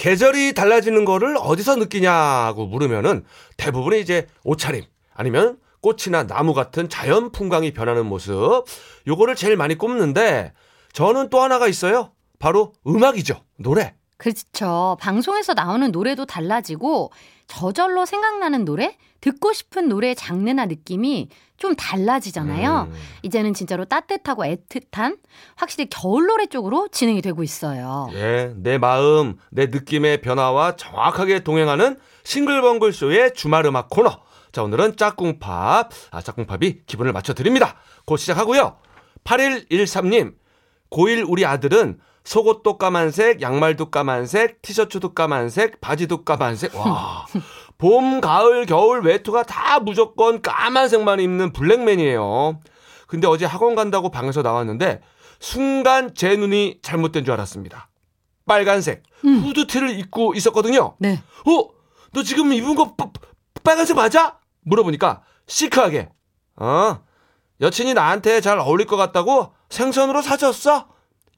계절이 달라지는 거를 어디서 느끼냐고 물으면은 대부분이 이제 옷차림 아니면 꽃이나 나무 같은 자연 풍광이 변하는 모습 요거를 제일 많이 꼽는데 저는 또 하나가 있어요. 바로 음악이죠. 노래. 그렇죠. 방송에서 나오는 노래도 달라지고 저절로 생각나는 노래, 듣고 싶은 노래 장르나 느낌이 좀 달라지잖아요. 음. 이제는 진짜로 따뜻하고 애틋한 확실히 겨울 노래 쪽으로 진행이 되고 있어요. 예, 내 마음, 내 느낌의 변화와 정확하게 동행하는 싱글벙글 쇼의 주말 음악 코너. 자, 오늘은 짝꿍팝. 아, 짝꿍팝이 기분을 맞춰 드립니다. 곧 시작하고요. 8113님, 고1 우리 아들은 속옷도 까만색, 양말도 까만색, 티셔츠도 까만색, 바지도 까만색. 와. 봄, 가을, 겨울 외투가 다 무조건 까만색만 입는 블랙맨이에요. 근데 어제 학원 간다고 방에서 나왔는데 순간 제 눈이 잘못된 줄 알았습니다. 빨간색 후드티를 입고 있었거든요. 네. 어? 너 지금 입은 거 빠- 빨간색 맞아? 물어보니까 시크하게 어? 여친이 나한테 잘 어울릴 것 같다고 생선으로 사줬어?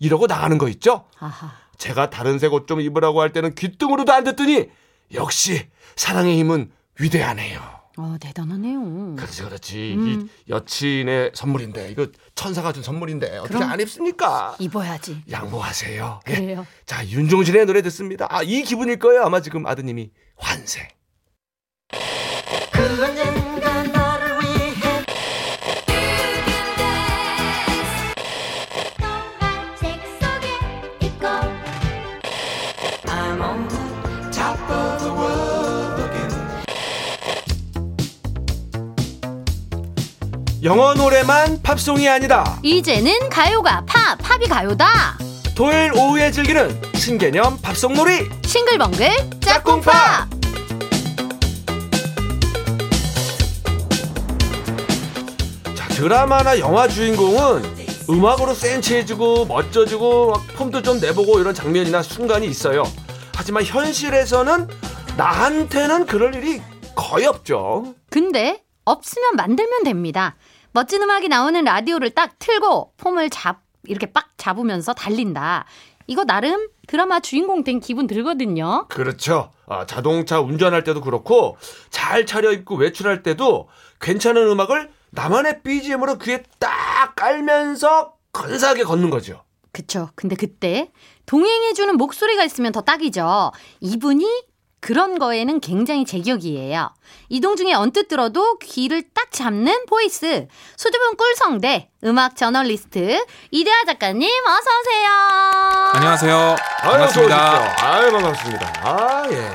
이러고 나가는 거 있죠? 아하. 제가 다른 색 옷 좀 입으라고 할 때는 귀등으로도 안 듣더니 역시 사랑의 힘은 위대하네요. 어, 대단하네요. 그렇지 그렇지 음. 이 여친의 선물인데 이거 천사가 준 선물인데 어떻게 안 입습니까? 입어야지. 양보하세요. 예. 그래요. 자 윤종신의 노래 듣습니다. 아 이 기분일 거예요 아마 지금 아드님이 환생. 영어 노래만 팝송이 아니다. 이제는 가요가 팝, 팝이 가요다. 토요일 오후에 즐기는 신개념 팝송 놀이. 싱글벙글 짝꿍팝! 자 드라마나 영화 주인공은 음악으로 센치해지고 멋져지고 막 폼도 좀 내보고 이런 장면이나 순간이 있어요. 하지만 현실에서는 나한테는 그럴 일이 거의 없죠. 근데 없으면 만들면 됩니다. 멋진 음악이 나오는 라디오를 딱 틀고 폼을 잡 이렇게 빡 잡으면서 달린다. 이거 나름 드라마 주인공 된 기분 들거든요. 그렇죠. 아, 자동차 운전할 때도 그렇고 잘 차려입고 외출할 때도 괜찮은 음악을 나만의 BGM으로 귀에 딱 깔면서 건사하게 걷는 거죠. 그쵸. 근데 그때 동행해주는 목소리가 있으면 더 딱이죠. 이분이 그런 거에는 굉장히 제격이에요. 이동 중에 언뜻 들어도 귀를 딱 잡는 보이스. 수줍은 꿀성대 음악 저널리스트 이대화 작가님 어서 오세요. 안녕하세요. 반갑습니다. 아유, 반갑습니다. 아, 예.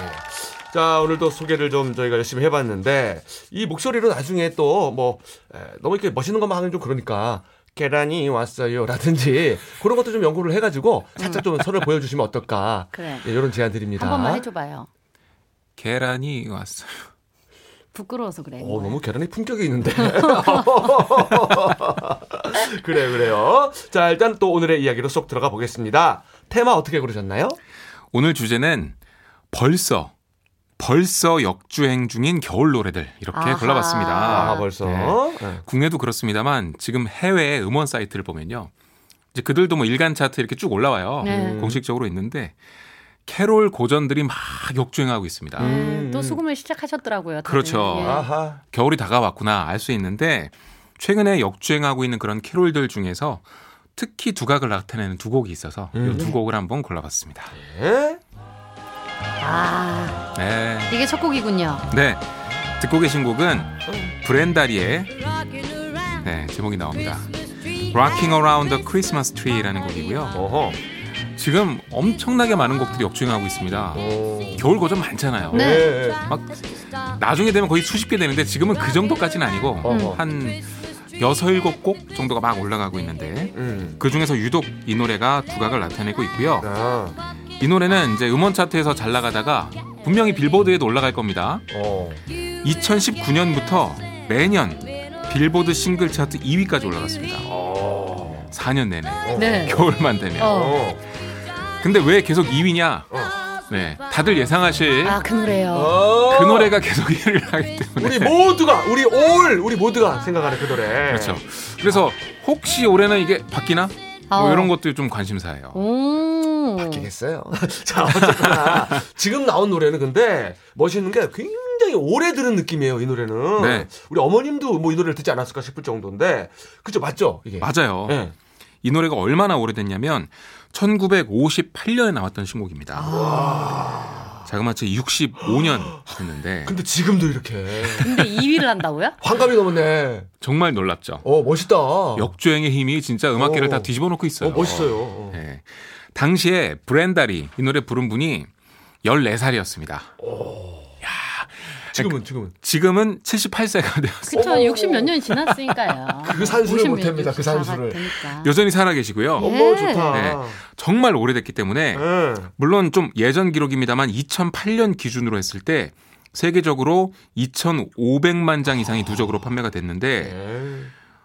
자, 오늘도 소개를 좀 저희가 열심히 해봤는데, 이 목소리로 나중에 또 뭐, 에, 너무 이렇게 멋있는 것만 하면 좀 그러니까, 계란이 왔어요. 라든지, 그런 것도 좀 연구를 해가지고, 살짝 좀 선을 보여주시면 어떨까. 그래. 예, 이런 제안 드립니다. 한 번만 해줘봐요. 계란이 왔어요. 부끄러워서 그래. 어, 너무 계란이 품격이 있는데. 그래요, 그래요. 자, 일단 또 오늘의 이야기로 쏙 들어가 보겠습니다. 테마 어떻게 고르셨나요? 오늘 주제는 벌써 벌써 역주행 중인 겨울 노래들 이렇게 아하. 골라봤습니다. 아, 벌써. 네. 네. 국내도 그렇습니다만 지금 해외 음원 사이트를 보면요. 이제 그들도 뭐 일간 차트 이렇게 쭉 올라와요. 네. 공식적으로 있는데 캐롤 고전들이 막 역주행하고 있습니다. 네, 또 수금을 시작하셨더라고요. 다들. 그렇죠. 예. 아하. 겨울이 다가왔구나 알 수 있는데 최근에 역주행하고 있는 그런 캐롤들 중에서 특히 두각을 나타내는 두 곡이 있어서 음. 이두 곡을 한번 골라봤습니다. 예? 아, 네. 이게 첫 곡이군요. 네. 듣고 계신 곡은 브렌다리의 네, 제목이 나옵니다. Rocking Around the Christmas Tree라는 곡이고요. 어허. 지금 엄청나게 많은 곡들이 역주행하고 있습니다. 오. 겨울 고전 많잖아요. 네. 예, 예. 막 나중에 되면 거의 수십 개 되는데 지금은 그 정도까지는 아니고 어허. 한 여섯 일곱 곡 정도가 막 올라가고 있는데 음. 그 중에서 유독 이 노래가 두각을 나타내고 있고요. 아. 이 노래는 이제 음원 차트에서 잘 나가다가 분명히 빌보드에도 올라갈 겁니다. 어. 2019년부터 매년 빌보드 싱글 차트 2위까지 올라갔습니다. 어. 4년 내내. 네. 겨울만 되면. 어. 어. 근데 왜 계속 2위냐? 네. 다들 예상하실 아, 그 노래요. 어. 그 노래가 계속 1위를 하기 때문에. 우리 모두가 우리 올 우리 모두가 생각하는 그 노래. 그렇죠. 그래서 혹시 올해는 이게 바뀌나? 뭐 어. 이런 것들 좀 관심사예요. 오. 오. 바뀌겠어요. 자, 어쨌거나 지금 나온 노래는 근데 멋있는 게 굉장히 오래 들은 느낌이에요, 이 노래는. 네. 우리 어머님도 뭐 이 노래를 듣지 않았을까 싶을 정도인데. 그죠, 맞죠? 이게. 맞아요. 네. 이 노래가 얼마나 오래됐냐면 1958년에 나왔던 신곡입니다. 자그마치 65년 됐는데 근데 지금도 이렇게 근데 2위를 한다고요? 환감이 넘었네. 정말 놀랍죠. 어, 멋있다. 역주행의 힘이 진짜 음악계를 어. 다 뒤집어 놓고 있어요. 어, 멋있어요. 어. 네. 당시에 브렌다리 이 노래 부른 분이 14살이었습니다. 지금은, 지금은. 지금은 78세가 되었어요. 그쵸, 60 몇 년이 지났으니까. 그 산수를 50못몇 합니다, 그 산수를. 여전히 살아 계시고요. 예. 어머, 좋다. 네. 정말 오래됐기 때문에 네. 물론 좀 예전 기록입니다만 2008년 기준으로 했을 때 세계적으로 2,500만 장 이상이 누적으로 판매가 됐는데 네.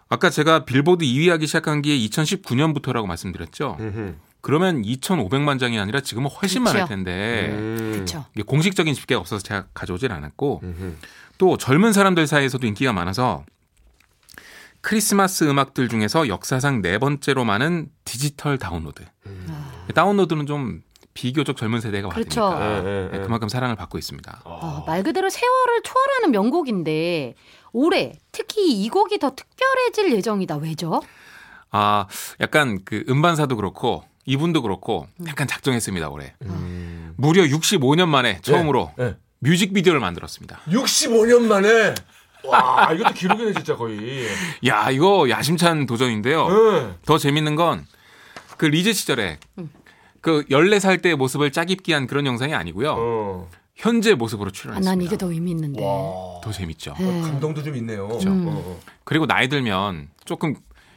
아까 제가 빌보드 2위 하기 시작한 게 2019년부터라고 말씀드렸죠. 음흠. 그러면 2,500만 장이 아니라 지금은 훨씬 그쵸. 많을 텐데 음. 공식적인 집계가 없어서 제가 가져오질 않았고 음흠. 또 젊은 사람들 사이에서도 인기가 많아서 크리스마스 음악들 중에서 역사상 네 번째로 많은 디지털 다운로드. 다운로드는 좀 비교적 젊은 세대가 그렇죠. 받으니까 네, 네, 네, 네. 그만큼 사랑을 받고 있습니다. 어, 말 그대로 세월을 초월하는 명곡인데 올해 특히 이 곡이 더 특별해질 예정이다. 왜죠? 아, 약간 그 음반사도 그렇고 이분도 그렇고 약간 작정했습니다 올해. 음. 무려 65년 만에 처음으로 네. 뮤직비디오를 만들었습니다. 65년 만에. 와, 이것도 기록이네, 진짜 거의. 야, 이거 야심찬 도전인데요. 네. 더 재밌는 건 그 리즈 시절에 그 14살 때의 모습을 짜깁기 한 그런 영상이 아니고요. 어. 현재 모습으로 아, 출연했습니다. 난 이게 더 의미 있는데. 와. 더 재밌죠. 네. 감동도 좀 있네요. 음. 어, 어. 그리고 나이 들면 조금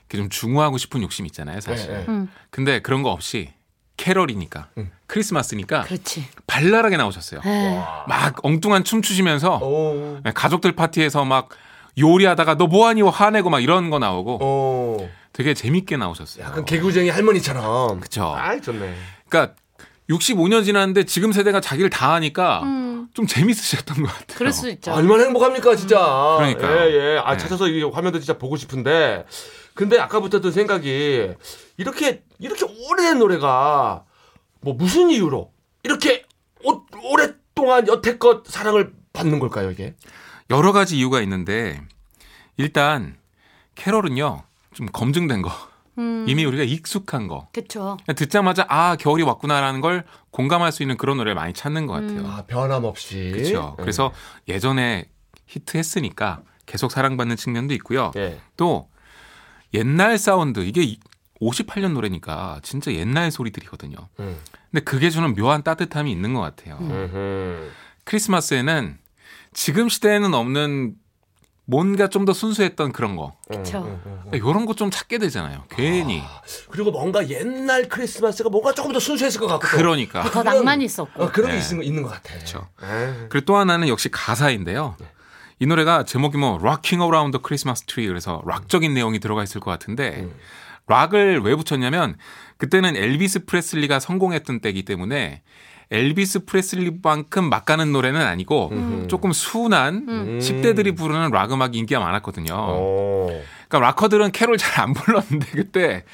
좀 중후하고 싶은 욕심 있잖아요, 사실. 네, 네. 음, 근데 그런 거 없이 캐럴이니까 음. 크리스마스니까 그렇지. 발랄하게 나오셨어요. 에, 막 엉뚱한 춤 추시면서 어. 가족들 파티에서 막 요리하다가 너 뭐하니 화내고 막 이런 거 나오고 어. 되게 재밌게 나오셨어요. 약간 개구쟁이 할머니처럼. 그쵸. 아, 좋네. 그러니까 65년 지났는데 지금 세대가 자기를 다 하니까 음, 좀 재밌으셨던 것 같아요. 그럴 수 있죠. 얼마나 행복합니까, 진짜. 그러니까요. 예, 예. 아, 네. 찾아서 이 화면도 진짜 보고 싶은데. 근데 아까부터 든 생각이 이렇게, 이렇게 오래된 노래가 뭐 무슨 이유로 이렇게 오, 오랫동안 여태껏 사랑을 받는 걸까요, 이게? 여러 가지 이유가 있는데 일단 캐럴은요 좀 검증된 거 음, 이미 우리가 익숙한 거 그쵸. 듣자마자 아 겨울이 왔구나라는 걸 공감할 수 있는 그런 노래를 많이 찾는 것 같아요. 음. 아, 변함없이. 그렇죠. 그래서 예전에 히트했으니까 계속 사랑받는 측면도 있고요. 예. 또 옛날 사운드 이게 58년 노래니까 진짜 옛날 소리들이거든요. 음. 근데 그게 주는 묘한 따뜻함이 있는 것 같아요. 음흠. 크리스마스에는 지금 시대에는 없는 뭔가 좀 더 순수했던 그런 거. 그쵸. 음, 음, 음. 이런 거 좀 찾게 되잖아요. 괜히. 그리고 뭔가 옛날 크리스마스가 뭔가 조금 더 순수했을 것 같고. 그러니까. 더 낭만이 있었고. 어, 그런 게 네. 있는, 있는 것 같아. 그렇죠. 에. 그리고 또 하나는 역시 가사인데요. 이 노래가 제목이 뭐 Rocking Around the Christmas Tree 그래서 락적인 내용이 들어가 있을 것 같은데 락을 왜 붙였냐면 그때는 엘비스 프레슬리가 성공했던 때이기 때문에 엘비스 프레슬리만큼 막 가는 노래는 아니고 조금 순한 음. 10대들이 부르는 락 음악이 인기가 많았거든요. 어. 그러니까 락커들은 캐롤 잘 안 불렀는데 그때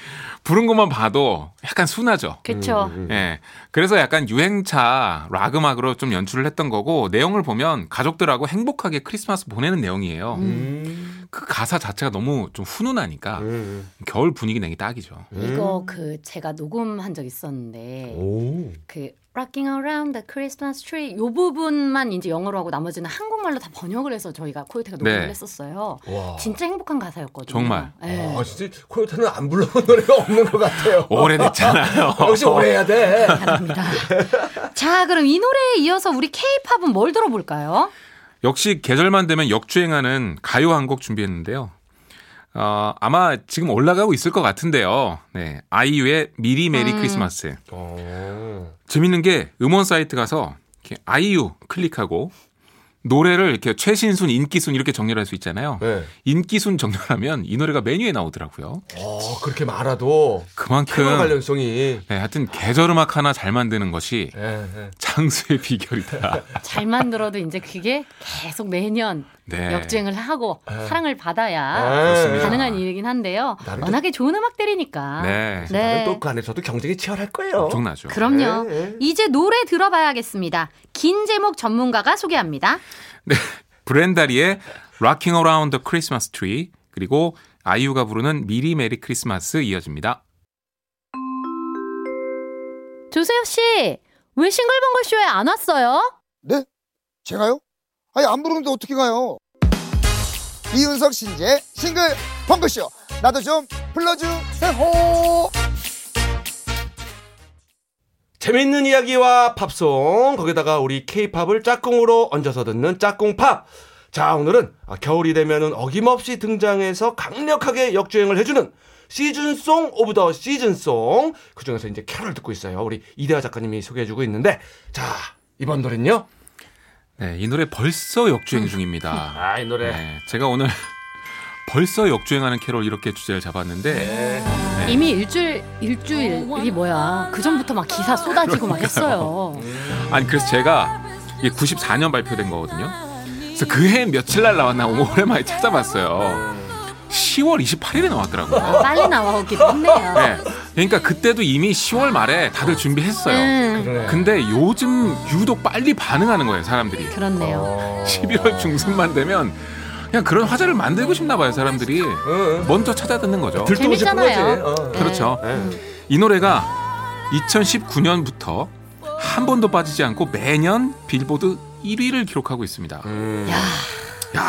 부른 것만 봐도 약간 순하죠. 그쵸. 음. 예. 그래서 약간 유행차 락 음악으로 좀 연출을 했던 거고 내용을 보면 가족들하고 행복하게 크리스마스 보내는 내용이에요. 음. 그 가사 자체가 너무 좀 훈훈하니까 음. 겨울 분위기 내기 딱이죠. 이거 그 제가 녹음한 적 있었는데 오. 그 Rocking Around the Christmas Tree 요 부분만 이제 영어로 하고 나머지는 한국말로 다 번역을 해서 저희가 코요테가 녹음을 네. 했었어요. 와. 진짜 행복한 가사였거든요. 정말. 예. 아, 진짜 코요태는 안 불러본 노래가 없는 것 같아요. 오래됐잖아요. 역시 오래 해야 돼. 다릅니다. 자, 그럼 이 노래에 이어서 우리 K-팝은 뭘 들어볼까요? 역시 계절만 되면 역주행하는 가요 한 곡 준비했는데요. 어, 아마 지금 올라가고 있을 것 같은데요. 네. 아이유의 미리 메리 음. 크리스마스. 어. 재밌는 게 음원 사이트 가서 이렇게 아이유 클릭하고 노래를 이렇게 최신순, 인기순 이렇게 정렬할 수 있잖아요. 네. 인기순 정렬하면 이 노래가 맨 위에 나오더라고요. 어, 그렇게 캐롤 그만큼 관련성이. 네, 하여튼 계절 음악 하나 잘 만드는 것이 예, 예. 장수의 비결이다. 잘 만들어도 이제 그게 계속 매년 네. 역주행을 하고 네. 사랑을 받아야 그렇습니다. 가능한 일이긴 한데요. 워낙에 좋은 음악들이니까. 네. 네. 또그 안에서도 경쟁이 치열할 거예요. 엄청나죠. 그럼요. 네, 네. 이제 노래 들어봐야겠습니다. 긴 제목 전문가가 소개합니다. 네. 브렌다리의 Rocking Around the Christmas Tree 그리고 아이유가 부르는 미리 메리 크리스마스 이어집니다. 조세호 씨, 왜 싱글벙글 쇼에 안 왔어요? 네? 제가요? 아니 안 부르는데 어떻게 가요? 이윤석 신지의 싱글벙글쇼. 나도 좀 불러주세요. 재밌는 이야기와 팝송. 거기다가 우리 케이팝을 짝꿍으로 얹어서 듣는 짝꿍팝. 자 오늘은 아, 겨울이 되면은 어김없이 등장해서 강력하게 역주행을 해주는 시즌송 of the 시즌송. 그중에서 이제 캐롤 듣고 있어요. 우리 이대화 작가님이 소개해주고 있는데. 자 이번 노래는요 네, 이 노래 벌써 역주행 중입니다. 아 이 노래 네, 제가 오늘 벌써 역주행하는 캐롤 이렇게 주제를 잡았는데 이미 일주일 일주일이 뭐야? 그 전부터 막 기사 쏟아지고 막 했어요. 아니 그래서 제가 이게 94년 발표된 거거든요. 그래서 그 해 며칠 날 나왔나 오랜만에 찾아봤어요. 10월 28일에 나왔더라고요. 빨리 나와오기도 했네요. 네. 그러니까 그때도 이미 10월 말에 다들 준비했어요. 음. 근데 요즘 유독 빨리 반응하는 거예요, 사람들이. 그렇네요. 11월 중순만 되면 그냥 그런 화제를 만들고 싶나 봐요, 사람들이. 응. 먼저 찾아 듣는 거죠. 들뜨고 싶은 거지 재밌잖아요. 어. 네. 그렇죠. 네. 이 노래가 2019년부터 한 번도 빠지지 않고 매년 빌보드 1위를 기록하고 있습니다. 음. 야,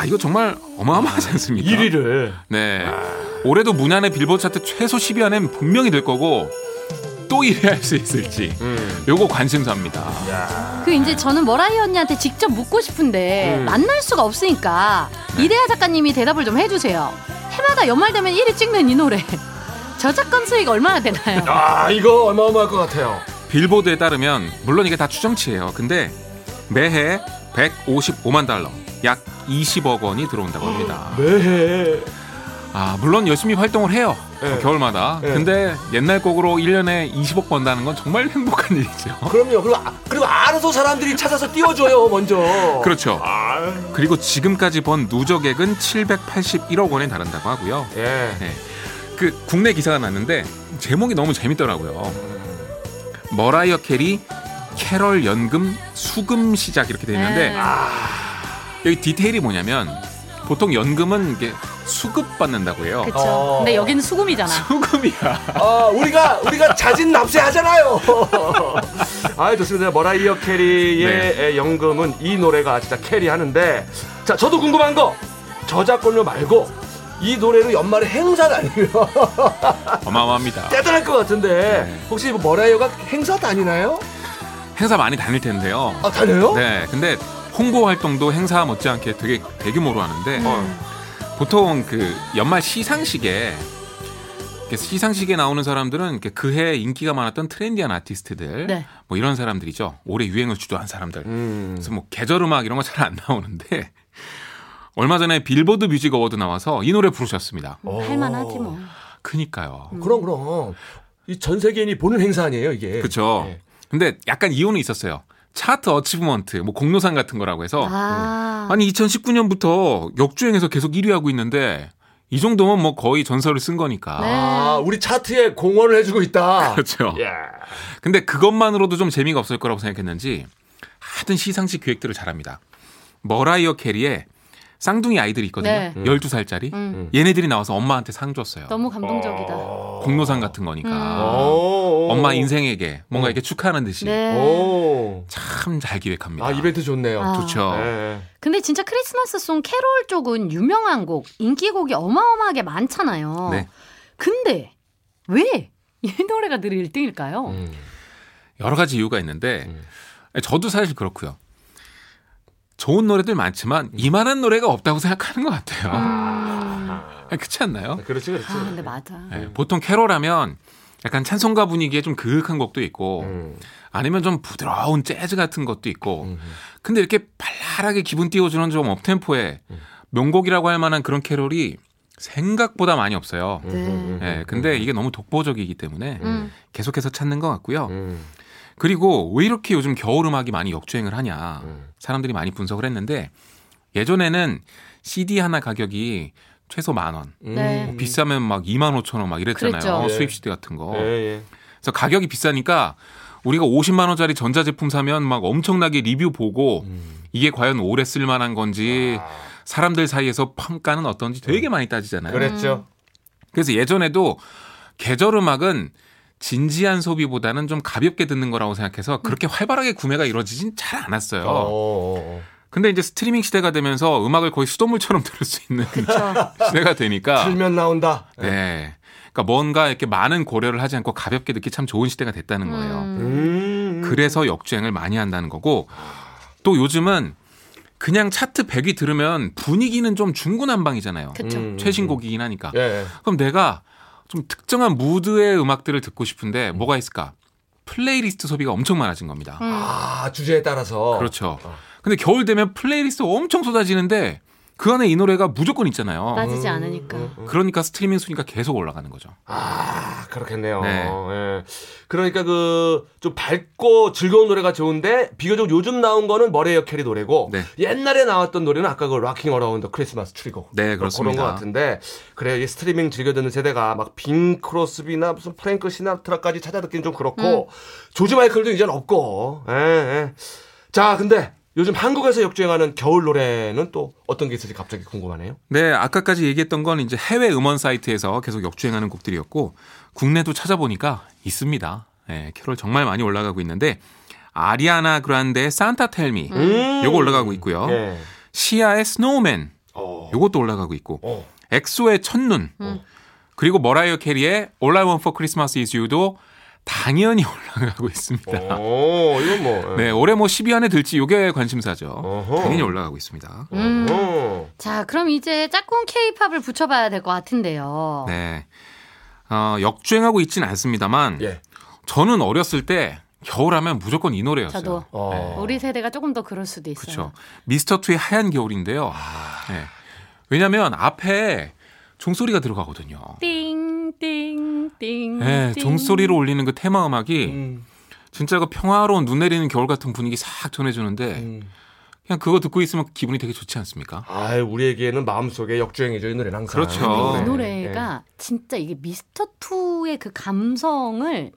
이거 정말 어마어마하지 않습니까? 1위를 네. 올해도 문안의 빌보드 차트 최소 10위 안엔 분명히 들 거고 또 1위 할 수 있을지 음. 요거 관심사입니다. 그 이제 저는 머라이 언니한테 직접 묻고 싶은데 음. 만날 수가 없으니까 네. 이대하 작가님이 대답을 좀 해주세요. 해마다 연말 되면 1위 찍는 이 노래 저작권 수익 얼마나 되나요? 아 이거 어마어마할 것 같아요 빌보드에 따르면 물론 이게 다 추정치예요. 근데 매해 155만 달러, 약 20억 원이 들어온다고 합니다. 매해 아, 물론 열심히 활동을 해요. 네. 겨울마다. 네. 근데 옛날 곡으로 1년에 20억 번다는 건 정말 행복한 일이죠. 그럼요. 그리고, 아- 그리고 알아서 사람들이 찾아서 띄워줘요, 먼저. 그렇죠. 그리고 지금까지 번 누적액은 781억 원에 달한다고 하고요. 예. 네. 그 국내 기사가 났는데 제목이 너무 재밌더라고요. 머라이어 캐리 캐럴 연금 수금 시작 이렇게 돼 있는데 네. 여기 디테일이 뭐냐면 보통 연금은 이게 수급 받는다고 해요. 그쵸. 어. 근데 여기는 수금이잖아. 수금이야. 아, 우리가, 우리가 자진 납세하잖아요. 아, 좋습니다. 머라이어 캐리의 네. 연금은 이 노래가 진짜 carry하는데. 자, 저도 궁금한 거. 저작권료 말고 이 노래로 연말에 행사 다니면 어마어마합니다. 대단할 것 같은데. 네. 혹시 뭐 머라이어가 행사 다니나요? 행사 많이 다닐 텐데요. 아, 다녀요? 네, 근데 홍보 활동도 행사 못지않게 되게 대규모로 하는데 음. 보통 그 연말 시상식에 시상식에 나오는 사람들은 그해 인기가 많았던 트렌디한 아티스트들 네. 뭐 이런 사람들이죠. 올해 유행을 주도한 사람들. 음. 그래서 뭐 계절 음악 이런 거 잘 안 나오는데 얼마 전에 빌보드 뮤직 어워드 나와서 이 노래 부르셨습니다. 할만하지 뭐. 크니까요. 그럼, 그럼. 이 전 세계인이 보는 행사 아니에요, 이게. 그렇죠. 네. 근데 약간 이유는 있었어요. 차트 어치브먼트, 뭐 공로상 같은 거라고 해서 아, 아니 2019년부터 역주행해서 계속 1위 하고 있는데 이 정도면 뭐 거의 전설을 쓴 거니까. 네. 아, 우리 차트에 공헌을 해주고 있다. 그렇죠. 예. 근데 그것만으로도 좀 재미가 없을 거라고 생각했는지 하여튼 시상식 기획들을 잘합니다. 머라이어 캐리의 쌍둥이 아이들이 있거든요. 네. 12살짜리. 음, 얘네들이 나와서 엄마한테 상 줬어요. 너무 감동적이다. 공로상 같은 거니까. 음. 오. 엄마 인생에게 뭔가 어. 이렇게 축하하는 듯이 네. 오. 참잘 기획합니다. 아, 이벤트 좋네요. 아. 좋죠. 네. 근데 진짜 크리스마스 송 캐롤 쪽은 유명한 곡, 인기곡이 어마어마하게 많잖아요. 네. 근데 왜 이 노래가 늘 1등일까요? 음. 여러 가지 이유가 있는데 음. 저도 사실 그렇고요. 좋은 노래들 많지만 이만한 노래가 없다고 생각하는 것 같아요. 음. 아니, 그렇지 않나요? 그렇지, 그렇지. 아, 근데 맞아. 네, 보통 캐롤하면 약간 찬송가 분위기에 좀 그윽한 곡도 있고 음. 아니면 좀 부드러운 재즈 같은 것도 있고 음. 근데 이렇게 발랄하게 기분 띄워주는 좀 업템포의 음. 명곡이라고 할 만한 그런 캐롤이 생각보다 많이 없어요. 음, 네. 음, 네, 음, 근데 이게 너무 독보적이기 때문에 음. 계속해서 찾는 것 같고요. 음. 그리고 왜 이렇게 요즘 겨울 음악이 많이 역주행을 하냐 음. 사람들이 많이 분석을 했는데 예전에는 CD 하나 가격이 최소 만 원. 네. 뭐 비싸면 막 2만 5천 원 막 이랬잖아요. 그랬죠. 수입 CD 같은 거. 예, 예. 그래서 가격이 비싸니까 우리가 50만 원짜리 전자제품 사면 막 엄청나게 리뷰 보고 이게 과연 오래 쓸 만한 건지 사람들 사이에서 평가는 어떤지 되게 많이 따지잖아요. 그랬죠. 그래서 예전에도 계절 음악은 진지한 소비보다는 좀 가볍게 듣는 거라고 생각해서 그렇게 활발하게 구매가 이루어지진 잘 않았어요. 어, 어, 어. 근데 이제 스트리밍 시대가 되면서 음악을 거의 수돗물처럼 들을 수 있는 시대가 되니까 틀면 나온다. 네. 그러니까 뭔가 이렇게 많은 고려를 하지 않고 가볍게 듣기 참 좋은 시대가 됐다는 거예요. 음. 그래서 역주행을 많이 한다는 거고 또 요즘은 그냥 차트 100위 들으면 분위기는 좀 중구난방이잖아요. 음. 최신곡이긴 하니까. 예, 예. 그럼 내가 좀 특정한 무드의 음악들을 듣고 싶은데 뭐가 있을까? 플레이리스트 소비가 엄청 많아진 겁니다. 아, 주제에 따라서. 그렇죠. 근데 겨울 되면 플레이리스트 엄청 쏟아지는데 그 안에 이 노래가 무조건 있잖아요. 빠지지 않으니까. 그러니까 스트리밍 순위가 계속 올라가는 거죠. 아, 그렇겠네요. 네. 예. 그러니까 그 좀 밝고 즐거운 노래가 좋은데 비교적 요즘 나온 거는 머라이어 캐리 노래고 네. 옛날에 나왔던 노래는 아까 그 Rockin' Around Christmas Tree고 네, 그렇습니다. 그런 것 같은데 그래요. 이 스트리밍 즐겨 듣는 세대가 막 빈 크로스비나 무슨 프랭크 시나트라까지 찾아 듣기는 좀 그렇고 조지 마이클도 이제는 없고. 예, 예. 자, 근데 요즘 한국에서 역주행하는 겨울 노래는 또 어떤 게 있을지 갑자기 궁금하네요. 네, 아까까지 얘기했던 건 이제 해외 음원 사이트에서 계속 역주행하는 곡들이었고 국내도 찾아보니까 있습니다. 네, 캐롤 정말 많이 올라가고 있는데 아리아나 그란데의 Santa Tell Me 음. 요거 올라가고 있고요. 예. 시아의 Snowman 어. 요것도 올라가고 있고 어. 엑소의 첫눈 그리고 머라이어 캐리의 All I Want for Christmas Is You도 당연히 올라가고 있습니다. 오, 이건 뭐. 네, 올해 뭐 10위 안에 들지 요게 관심사죠. 어허. 당연히 올라가고 있습니다. 음. 어. 자, 그럼 이제 짝꿍 케이팝을 붙여봐야 될 것 같은데요. 네. 어, 역주행하고 있지는 않습니다만 예. 저는 어렸을 때 겨울하면 무조건 이 노래였어요. 저도. 어. 우리 세대가 조금 더 그럴 수도 있어요. 그렇죠. 미스터 투의 하얀 겨울인데요. 아. 네. 왜냐하면 앞에 종소리가 들어가거든요. 띵 띵띵. 네, 종소리로 울리는 그 테마 음악이 음, 진짜 그 평화로운 눈 내리는 겨울 같은 분위기 싹 전해주는데 음. 그냥 그거 듣고 있으면 기분이 되게 좋지 않습니까? 아, 우리에게는 마음속에 역주행이죠, 이 노래는 항상. 그렇죠. 이 네, 노래가 진짜 이게 미스터 투의 그 감성을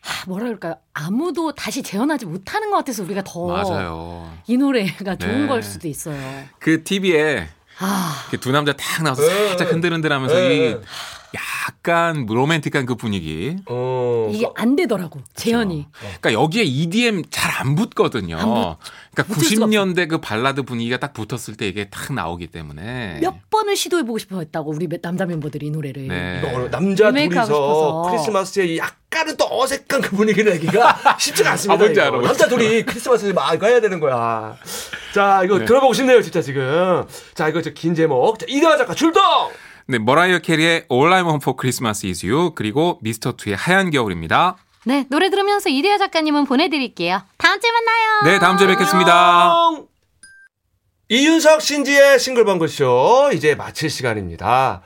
하, 뭐라 그럴까요? 아무도 다시 재현하지 못하는 것 같아서 우리가 더이 맞아요. 노래가 좋은 네. 걸 수도 있어요. 그 TV에 아, 두 남자 딱 나와서 네, 살짝 네. 흔들흔들하면서 네, 이 네. 약간 로맨틱한 그 분위기. 어. 이게 안 되더라고 재현이. 그러니까 여기에 EDM 잘 안 붙거든요. 안 붙- 그러니까 붙을 수가 90년대 그 발라드 분위기가 딱 붙었을 때 이게 딱 나오기 때문에. 몇 번을 시도해 보고 싶어 했다고 우리 남자 멤버들이 이 노래를. 네. 남자 둘이서. 크리스마스에 약 간은 또 어색한 그 분위기 내기가 쉽지가 않습니다. 아, 뭔지. 알아, 남자 둘이 크리스마스에 막 이거 해야 되는 거야. 자, 이거 네. 들어보고 싶네요, 진짜 지금. 자, 이거 저긴 제목. 자, 이대화 작가 출동! 네, 머라이어 캐리의 All I Want for Christmas Is You 그리고 미스터 투의 하얀 겨울입니다. 네, 노래 들으면서 이대화 작가님은 보내드릴게요. 다음 주에 만나요. 네, 다음 주에 뵙겠습니다. 안녕. 이윤석 신지의 싱글벙글쇼 이제 마칠 시간입니다.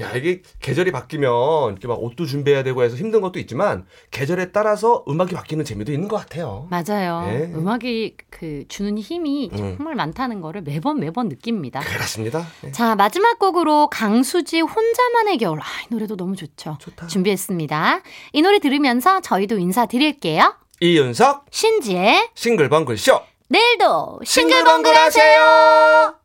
야, 이게 계절이 바뀌면 이렇게 막 옷도 준비해야 되고 해서 힘든 것도 있지만 계절에 따라서 음악이 바뀌는 재미도 있는 것 같아요. 맞아요. 네. 음악이 그 주는 힘이 음. 정말 많다는 거를 매번 매번 느낍니다. 그렇습니다. 네. 자, 마지막 곡으로 강수지 혼자만의 겨울. 아, 이 노래도 너무 좋죠. 좋다. 준비했습니다. 이 노래 들으면서 저희도 인사드릴게요. 이윤석 신지의 싱글벙글쇼 내일도 싱글벙글 하세요.